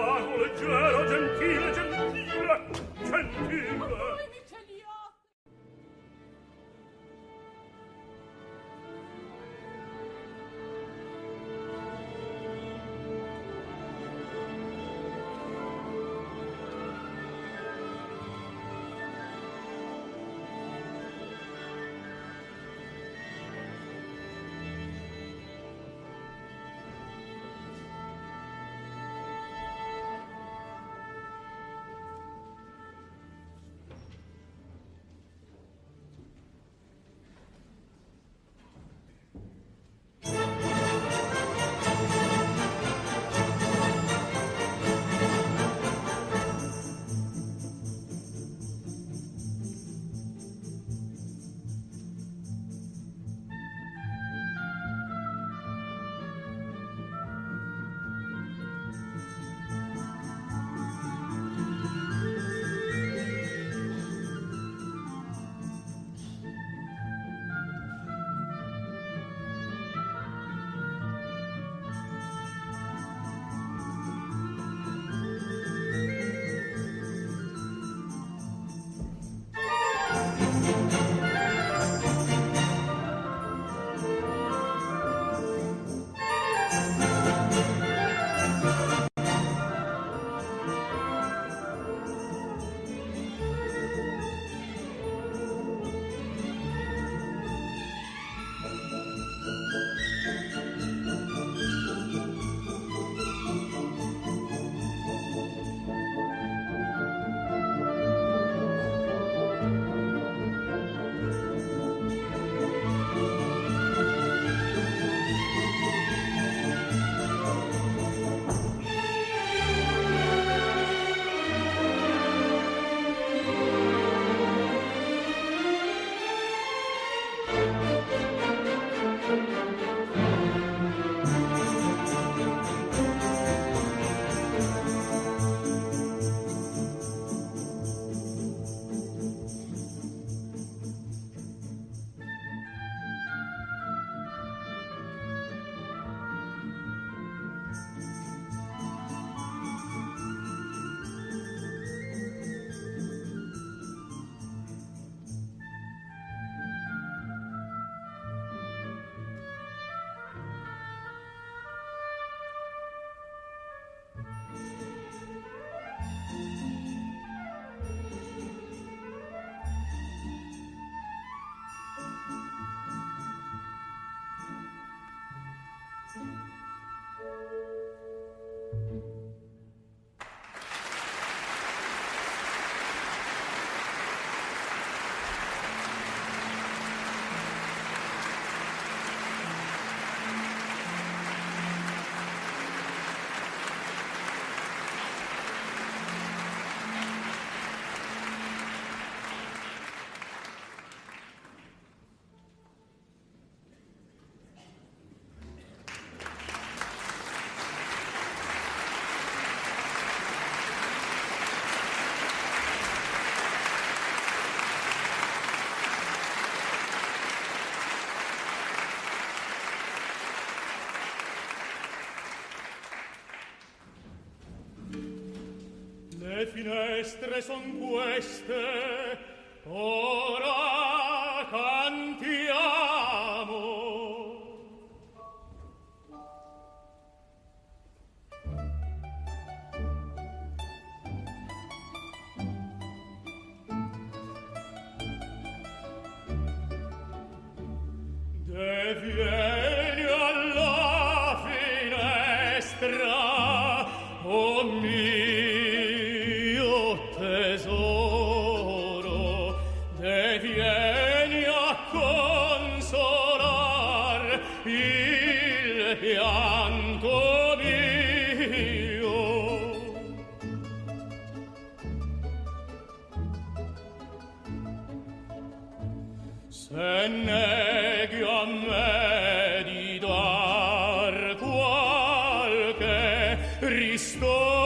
vago, leggero, gentile, gentile, gentile. Le finestre son queste, ora Христос.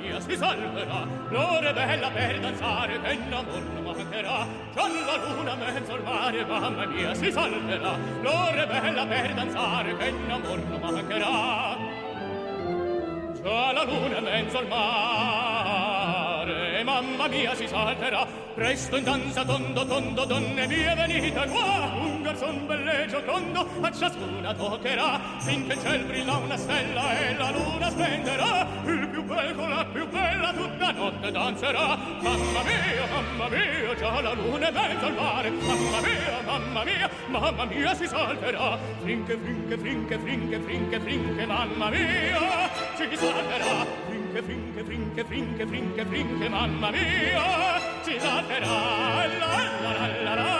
Mia, si salverà. L'ora bella per danzare, che in amor non mancherà. Già la luna mezzo al mare, mamma mia, si salverà. L'ora bella per danzare, che in amor non mancherà. Già la luna mezzo al mare, mamma mia, si salverà. Presto in danza tondo, tondo, donne mie, venite qua. Garzon belle giocondo, a ciascuna toccherà. Finché in ciel brilla una stella e la luna splenderà. Il più bel con la più bella tutta notte danzerà. Mamma mia, mamma mia, già la luna è mezzo al mare. Mamma mia, mamma mia, mamma mia, si salterà. Frinche, frinche, frinche, frinche, frinche, frinche, mamma mia, si salterà. Frinche, frinche, frinche, frinche, frinche, frinche, mamma mia, si salterà. La, la, la, la, la.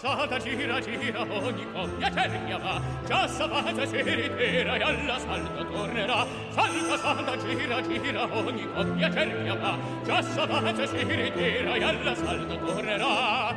passata gira gira ogni coppia cerchia va. Già savata si ritira e all'assalto tornerà. Salta salta gira gira ogni coppia cerchia va. Già savata si ritira e all'assalto tornerà.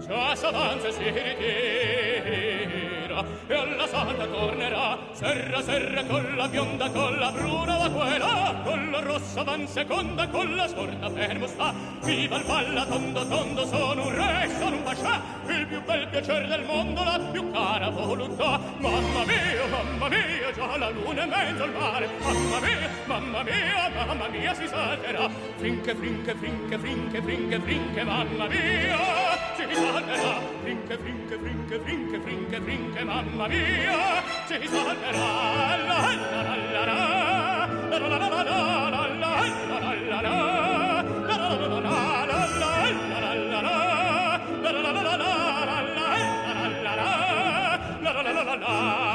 Già savata si ritira. E alla santa tornerà. Serra serra con la bionda con la bruna va quella con la rossa van seconda con la sorda fermo sta. Viva il palla tondo tondo sono un re sono un bascià il più bel piacer del mondo la più cara volontà mamma mia mamma mia già la luna è mezzo al mare. Mamma mia mamma mia mamma mia si salterà. Finché finché finché finché finché finché mamma mia si salterà. Finché finché finché Frinche, frinche, frinche, frinche, mamma mia, ci salverà, la la la la la, la la la la la, la la la la la, la la la la la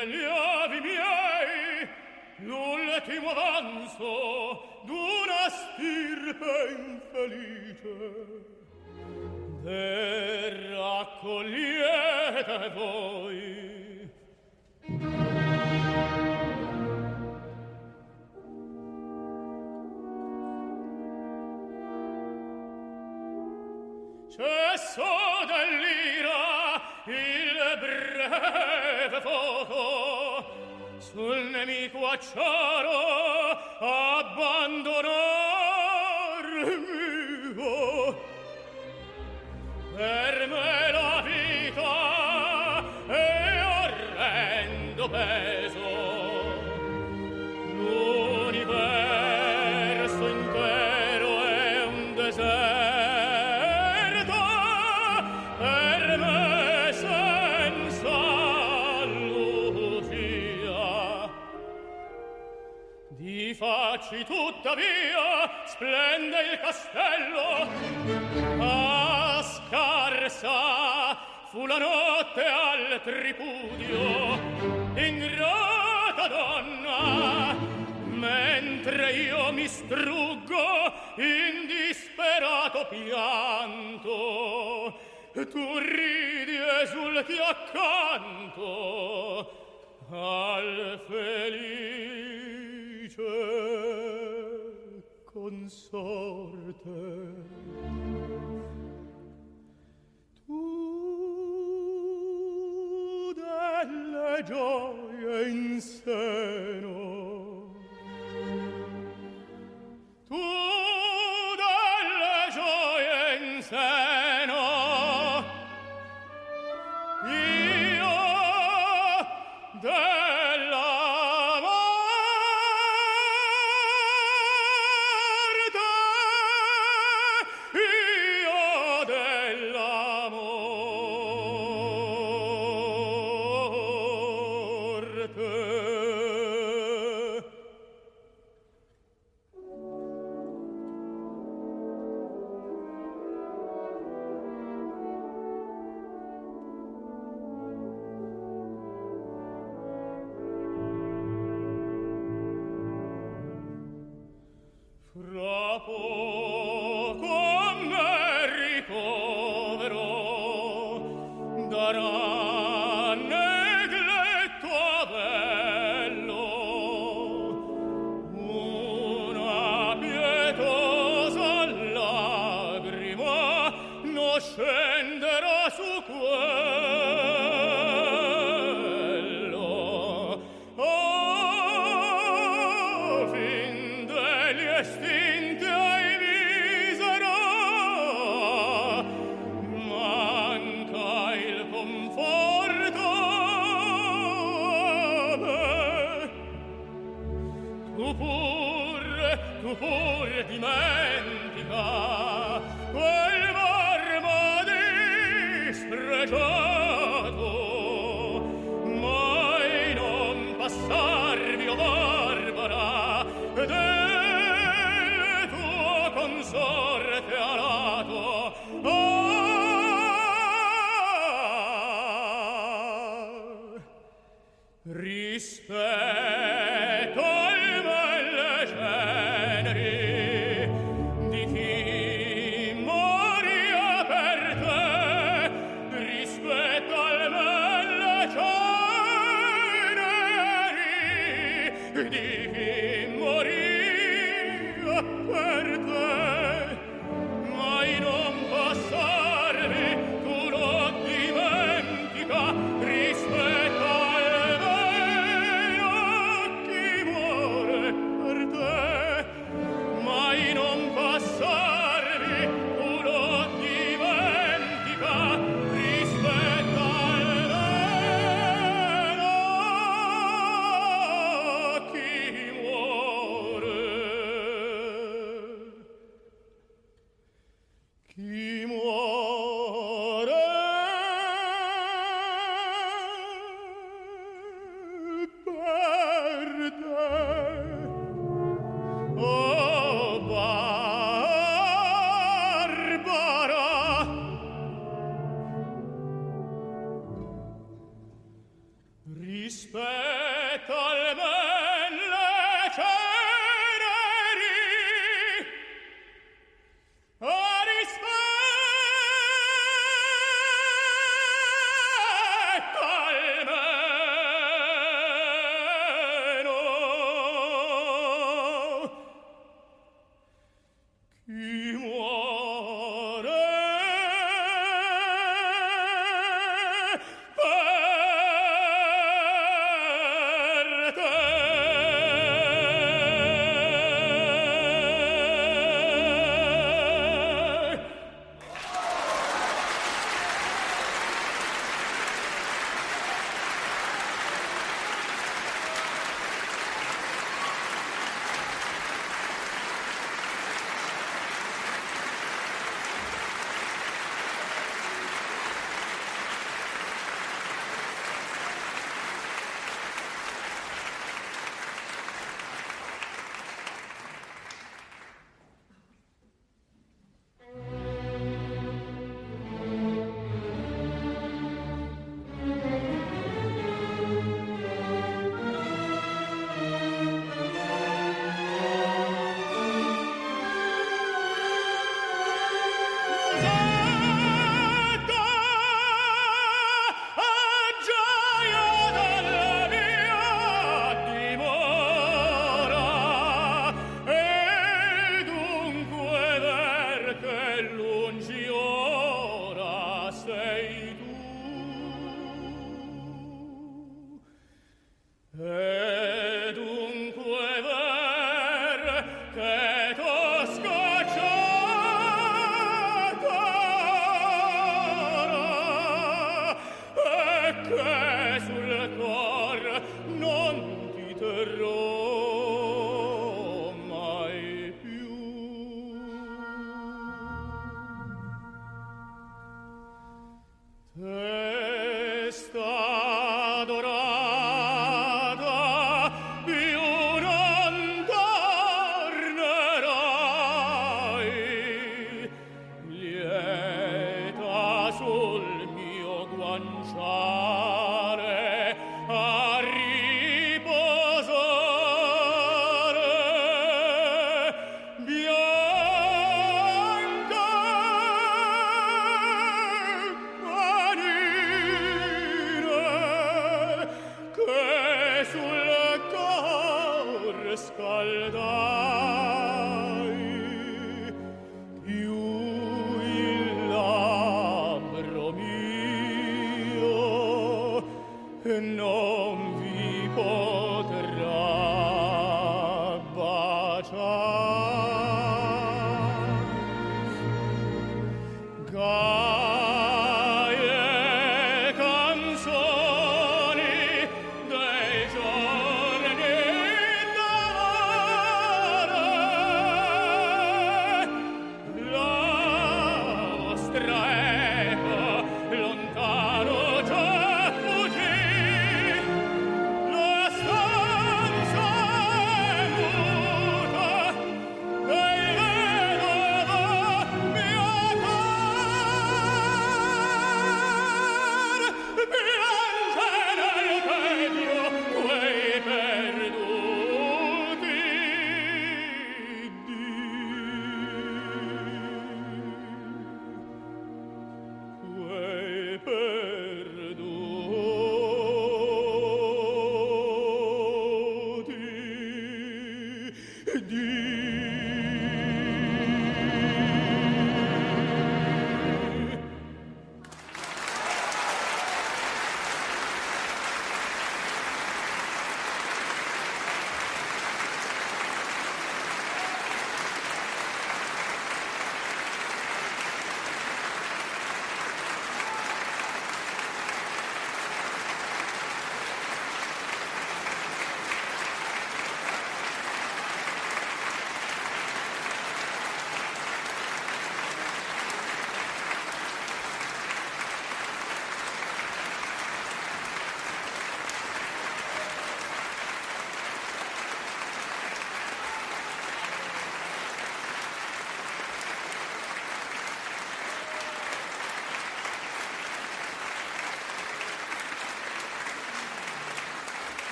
degli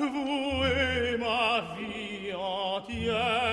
vous et ma vie entière.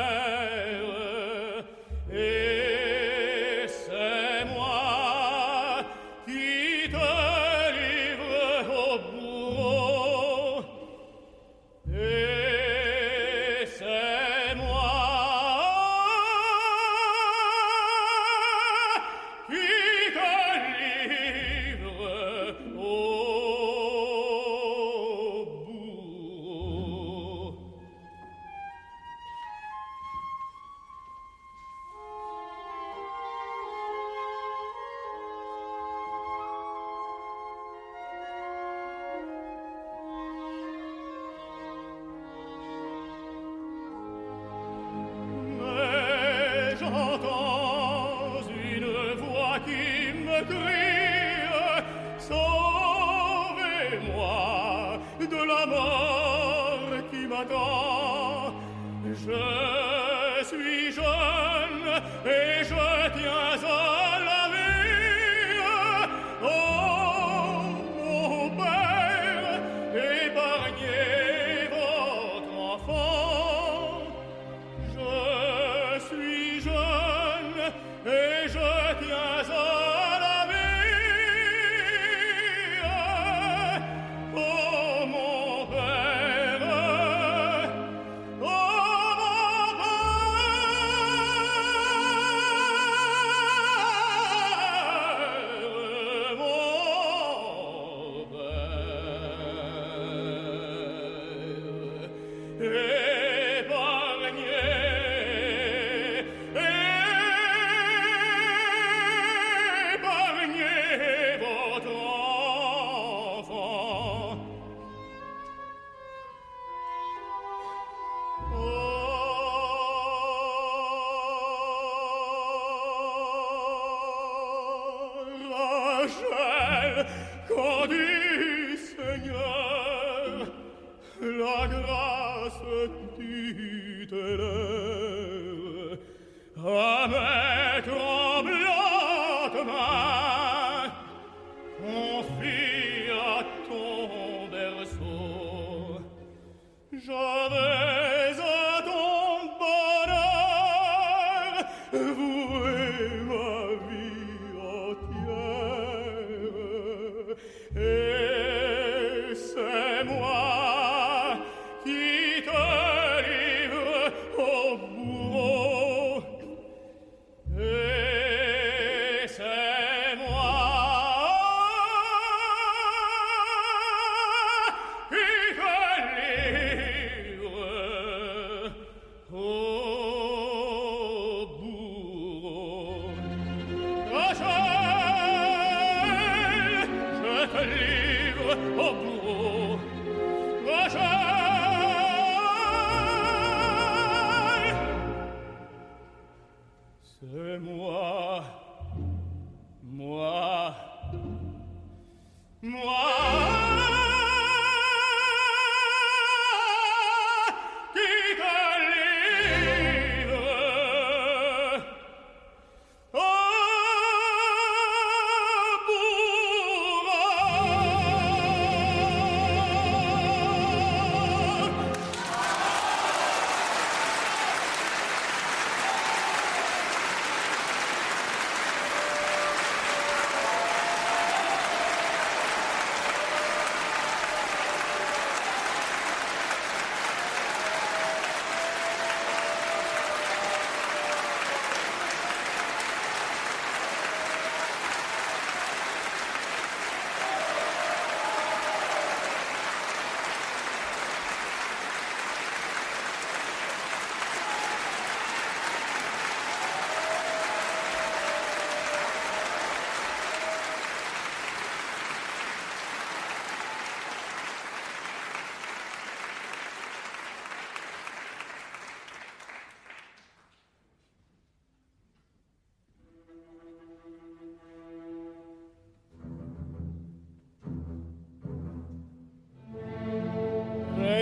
vous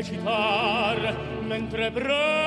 recitar mentre preso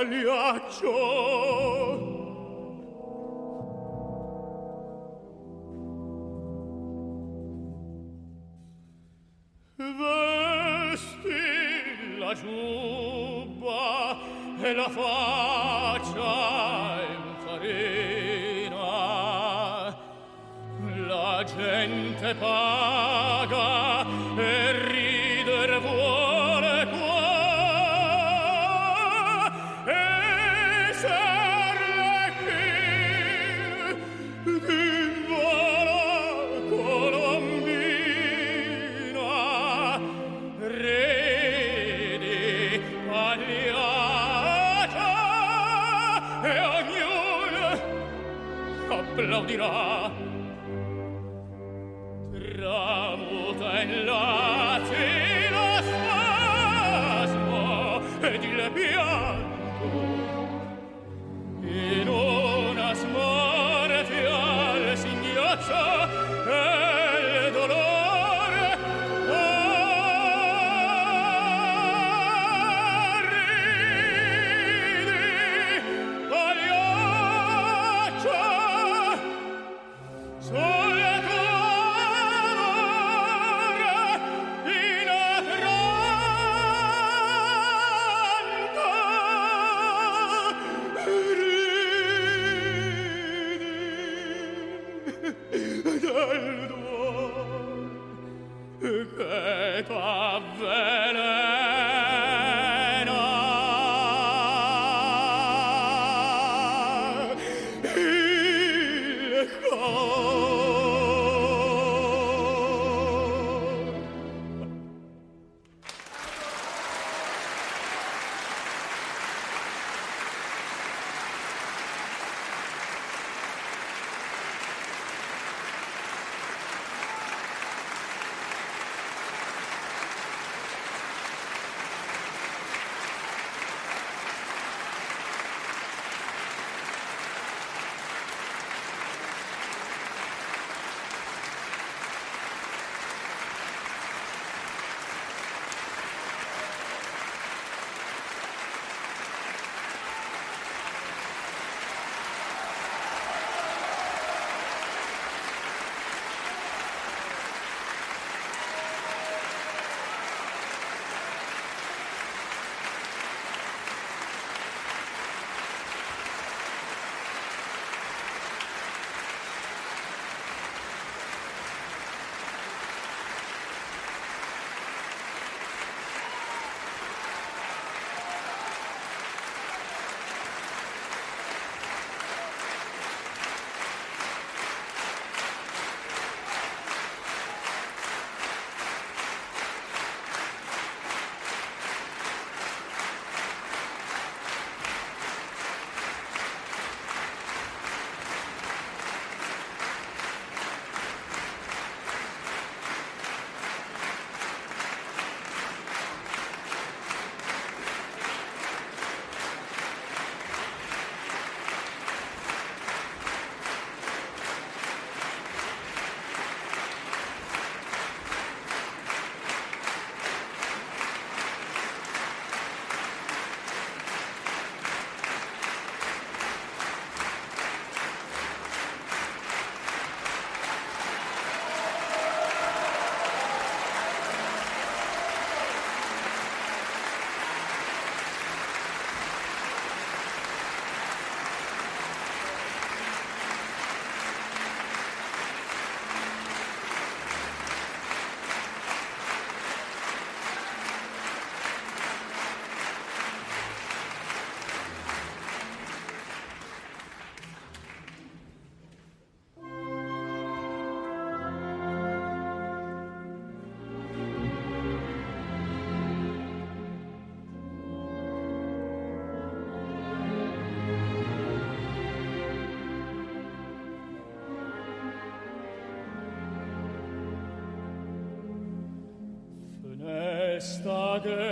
pagliaccio Festtage.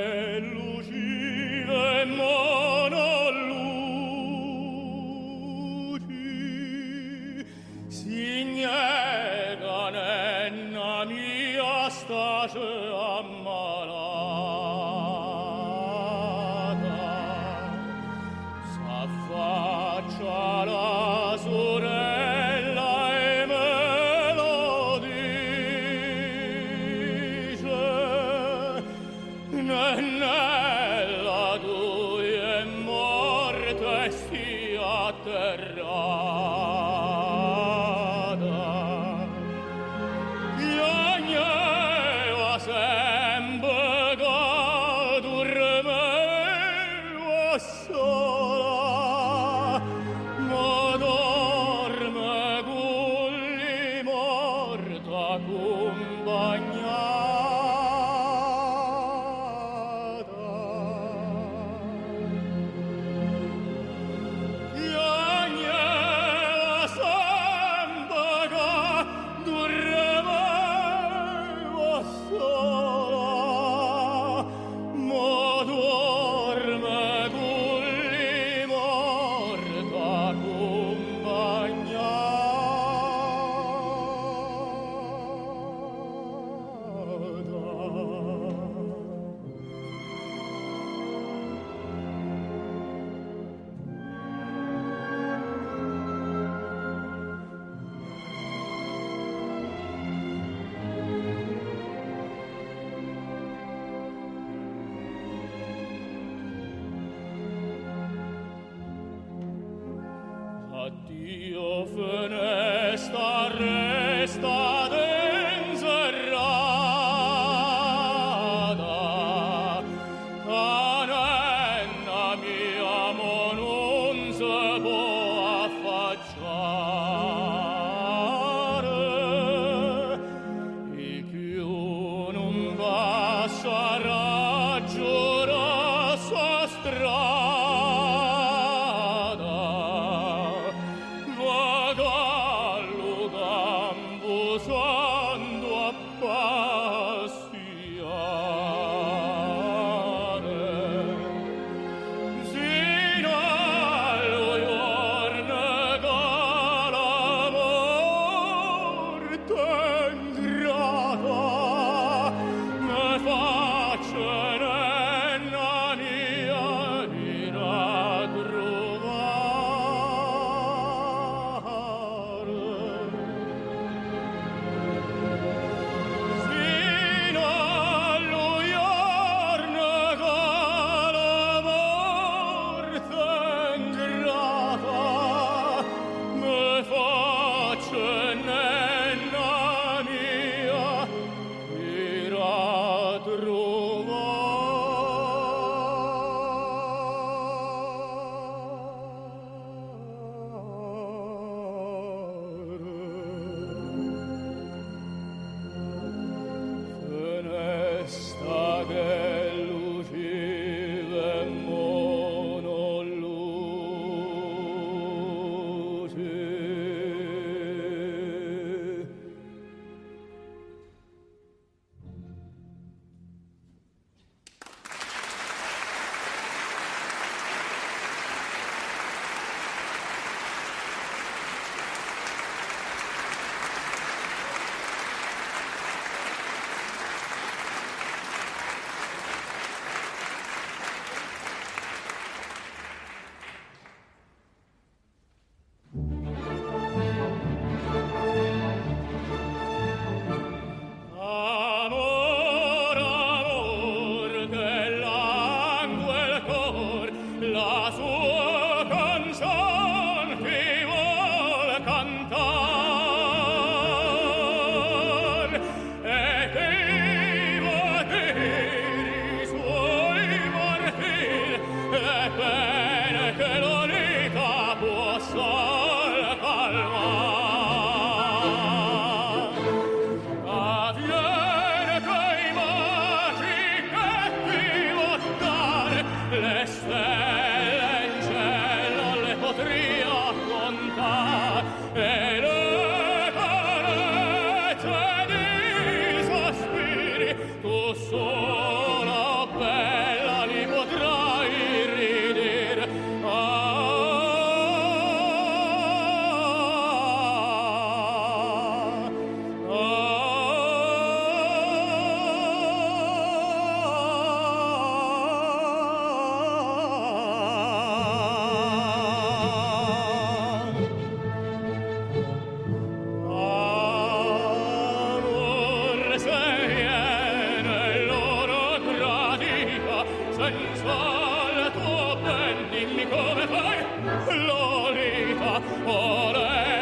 Senza il tuo ben dimmi come fai Lolita, ora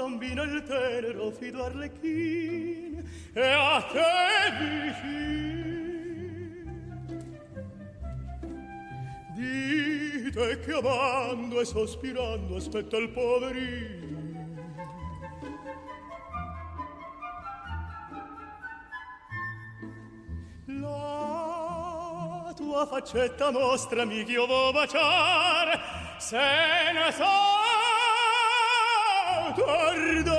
colombina il tenero fido arlecchin e a te vicin dite che amando e sospirando aspetta il poverino. La tua faccetta mostrami che io vo baciare se ne so guardo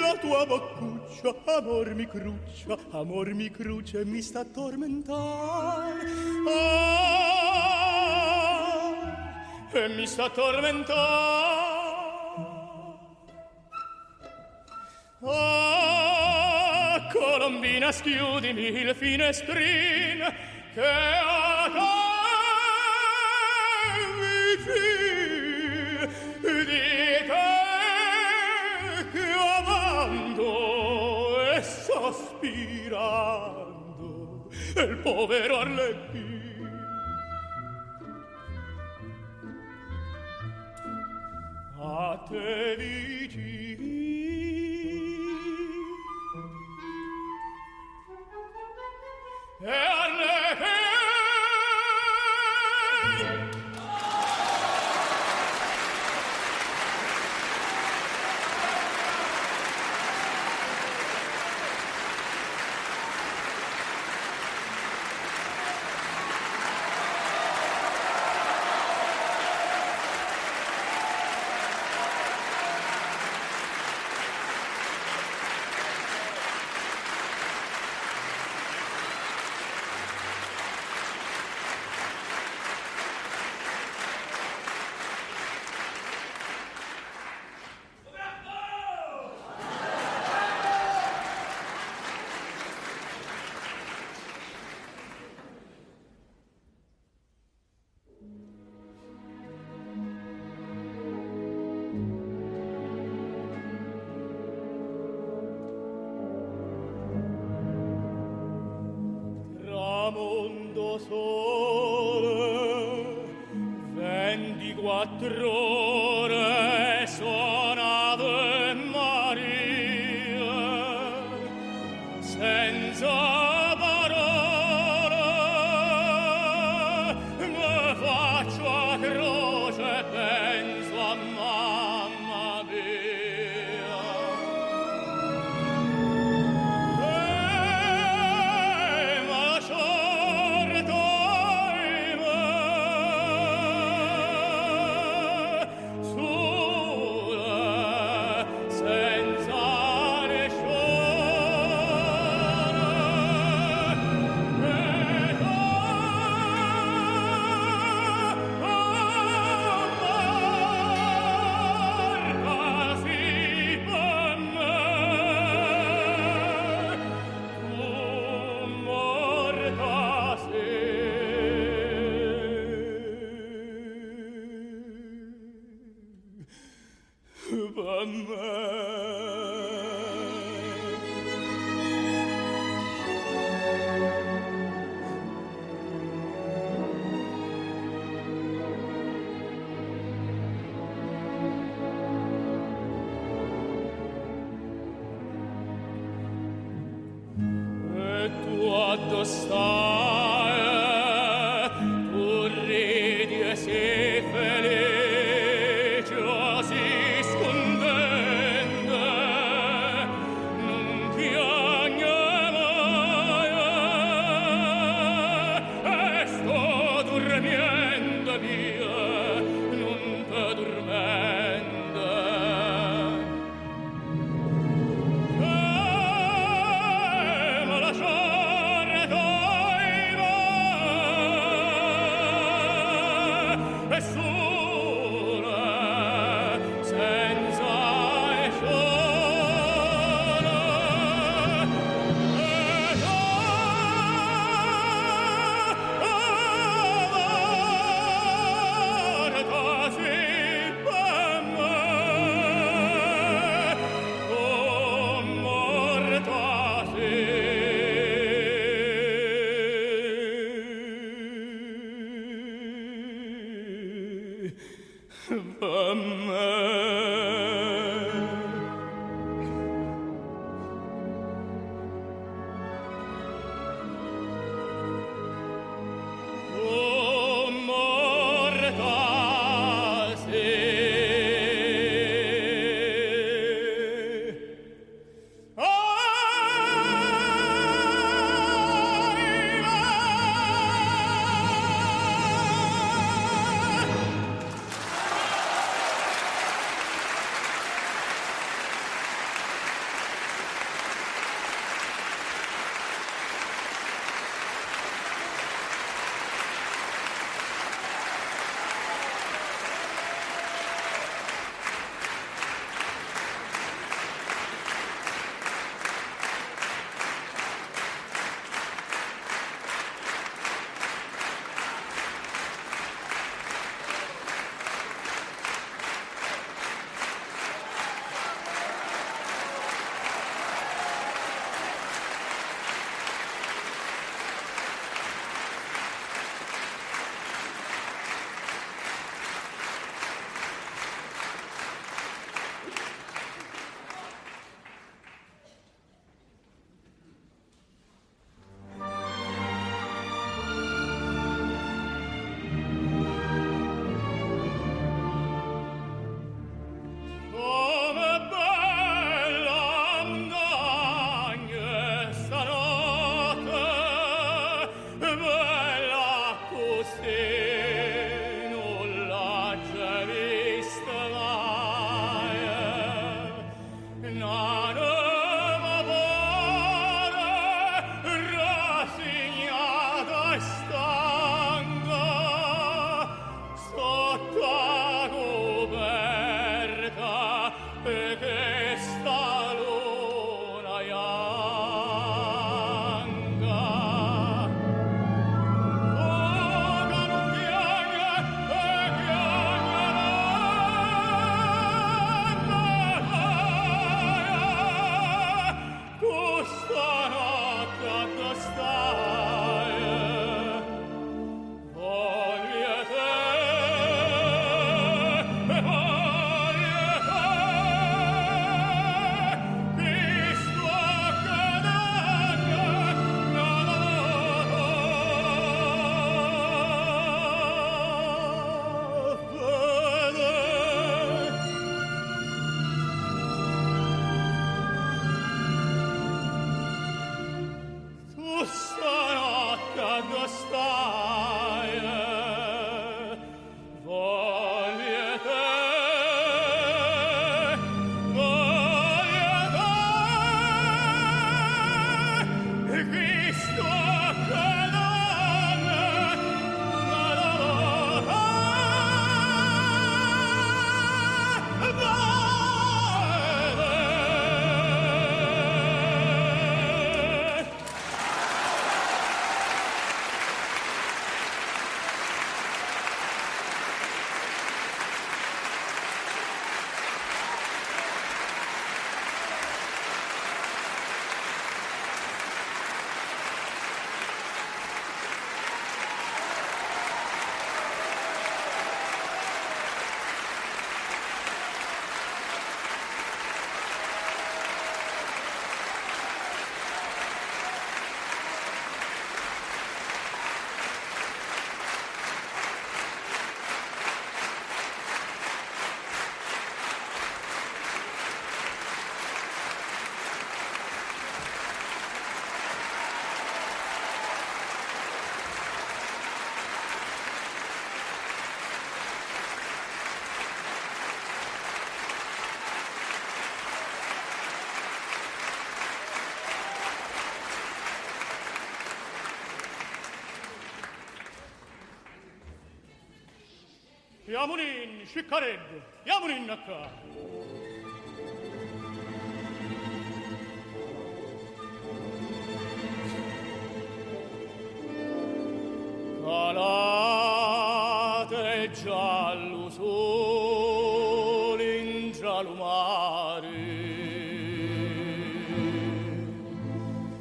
la tua boccuccia amor mi cruccia amor mi cruce e mi sta tormentare ah, e mi sta tormentare Ah, colombina, schiudimi il finestrin che a te vicin sospirando il povero Arleppin sole vendi quattro the man. Yamunin, Shikared, Yamunin Naka. Calate giallo sole in giallo mare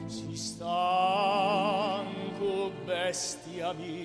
Si stanco bestia mia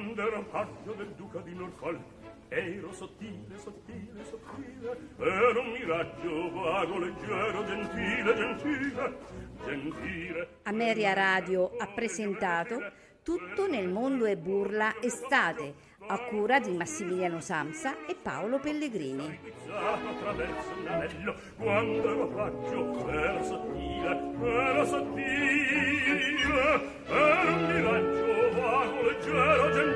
quando ero paggio del duca di Norfolk ero sottile, sottile, sottile ero un miraggio vago, leggero, gentile, gentile gentile Ameria Radio ha presentato Tutto nel mondo è burla estate a cura di Massimiliano Samsa e Paolo Pellegrini. Quando sottile, ero un miraggio vago, leggero, gentile.